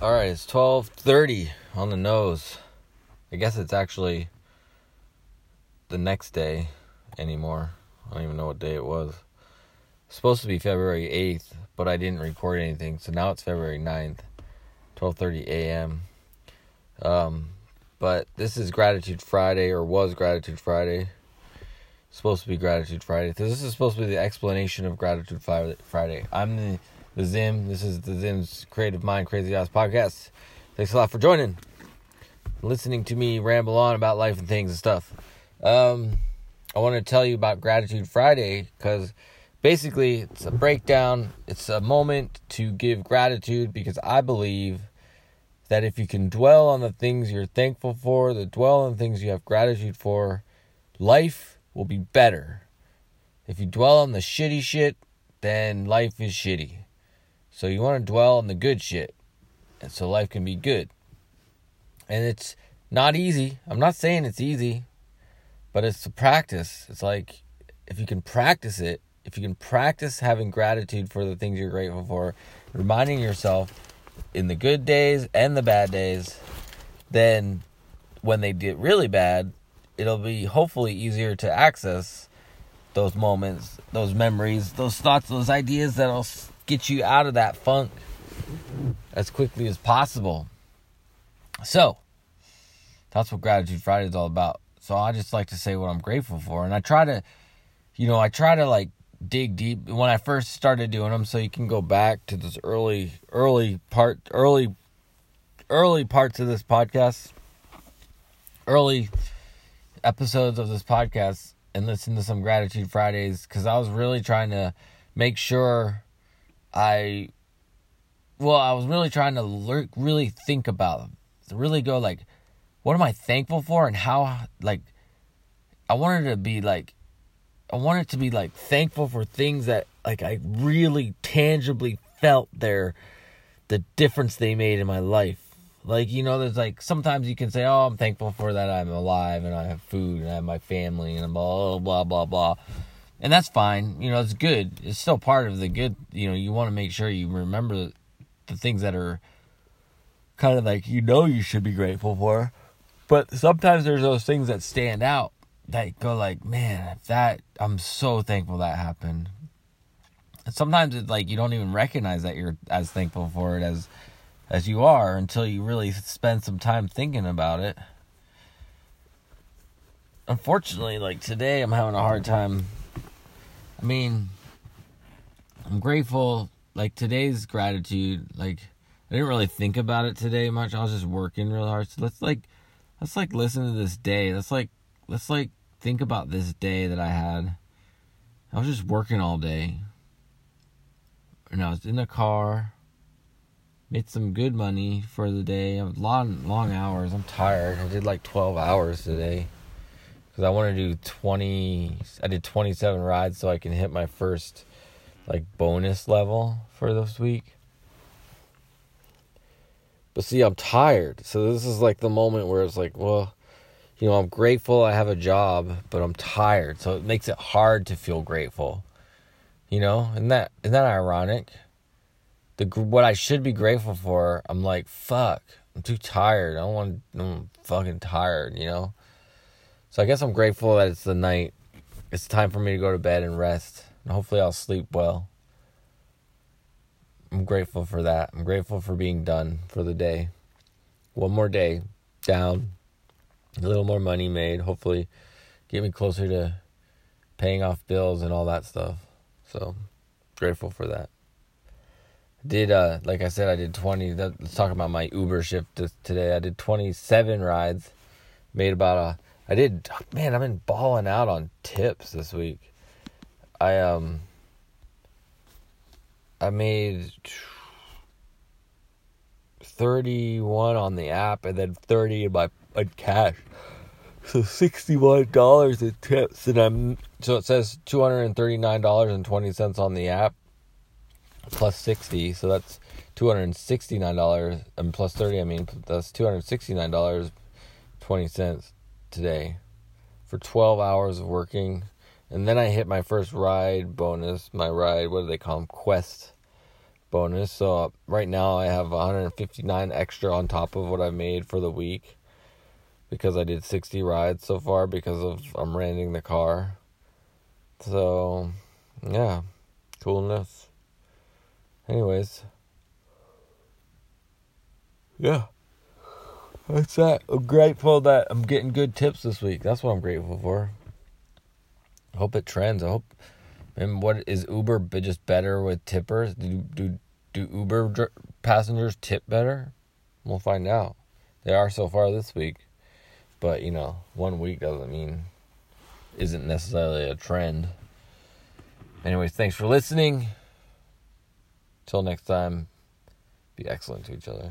All right, it's 12:30 on the nose. I guess it's actually the next day anymore. I don't even know what day it was. It's supposed to be February 8th, but I didn't record anything. So now it's February 9th, 12:30 a.m. Um but this is Gratitude Friday or was Gratitude Friday. It's supposed to be Gratitude Friday. This is supposed to be the explanation of Gratitude Friday. I'm the the Zim. This is the Zim's Creative Mind Crazy Ass podcast. Thanks a lot for joining, listening to me ramble on about life and things and stuff. Um, I want to tell you about Gratitude Friday because basically it's a breakdown. It's a moment to give gratitude because I believe that if you can dwell on the things you're thankful for, the dwell on the things you have gratitude for, life will be better. If you dwell on the shitty shit, then life is shitty. So you want to dwell on the good shit. And so life can be good. And it's not easy. I'm not saying it's easy, but it's a practice. It's like if you can practice it, if you can practice having gratitude for the things you're grateful for, reminding yourself in the good days and the bad days, then when they get really bad, it'll be hopefully easier to access those moments, those memories, those thoughts, those ideas that'll get you out of that funk as quickly as possible. So, that's what Gratitude Friday is all about. So, I just like to say what I'm grateful for. And I try to, you know, I try to like dig deep when I first started doing them so you can go back to this early, early part, early, early parts of this podcast, early episodes of this podcast and listen to some Gratitude Fridays because I was really trying to make sure I, well, I was really trying to le- really think about them. To really go like, what am I thankful for and how, like, I wanted to be like, I wanted to be like thankful for things that like I really tangibly felt their, the difference they made in my life. Like, you know, there's like sometimes you can say, Oh, I'm thankful for that I'm alive and I have food and I have my family and blah blah blah blah and that's fine. You know, it's good. It's still part of the good. You know, you want to make sure you remember the things that are kind of like you know you should be grateful for. But sometimes there's those things that stand out that go like, man, that I'm so thankful that happened. And sometimes it's like you don't even recognize that you're as thankful for it as as you are until you really spend some time thinking about it. Unfortunately, like today I'm having a hard time I mean, I'm grateful. Like today's gratitude, like I didn't really think about it today much. I was just working really hard. So let's like, let's like listen to this day. Let's like, let's like think about this day that I had. I was just working all day, and I was in the car. Made some good money for the day. I was long, long hours. I'm tired. I did like 12 hours today because I want to do 20 I did 27 rides so I can hit my first like bonus level for this week. But see, I'm tired. So this is like the moment where it's like, well, you know, I'm grateful I have a job, but I'm tired. So it makes it hard to feel grateful. You know, isn't that isn't that ironic? The what I should be grateful for, I'm like, fuck, I'm too tired. I don't want. I'm fucking tired. You know. So I guess I'm grateful that it's the night. It's time for me to go to bed and rest. And hopefully I'll sleep well. I'm grateful for that. I'm grateful for being done for the day. One more day down. A little more money made. Hopefully get me closer to paying off bills and all that stuff. So grateful for that. Did uh like I said I did 20 let's talk about my Uber shift today. I did 27 rides. Made about a I did man, I've been balling out on tips this week. I um I made 31 on the app and then 30 in my in cash. So $61 in tips and I'm so it says $239.20 on the app plus 60, so that's $269 and plus 30, I mean that's $269.20 today for 12 hours of working. And then I hit my first ride bonus, my ride, what do they call them? Quest bonus. So uh, right now I have 159 extra on top of what I made for the week because I did 60 rides so far because of I'm renting the car. So, yeah, coolness. Anyways, yeah. That's that. I'm grateful that I'm getting good tips this week. That's what I'm grateful for. I hope it trends. I hope. And what is Uber just better with tippers? Do do do Uber dr- passengers tip better? We'll find out. They are so far this week, but you know, one week doesn't mean isn't necessarily a trend. Anyways, thanks for listening. Till next time, be excellent to each other.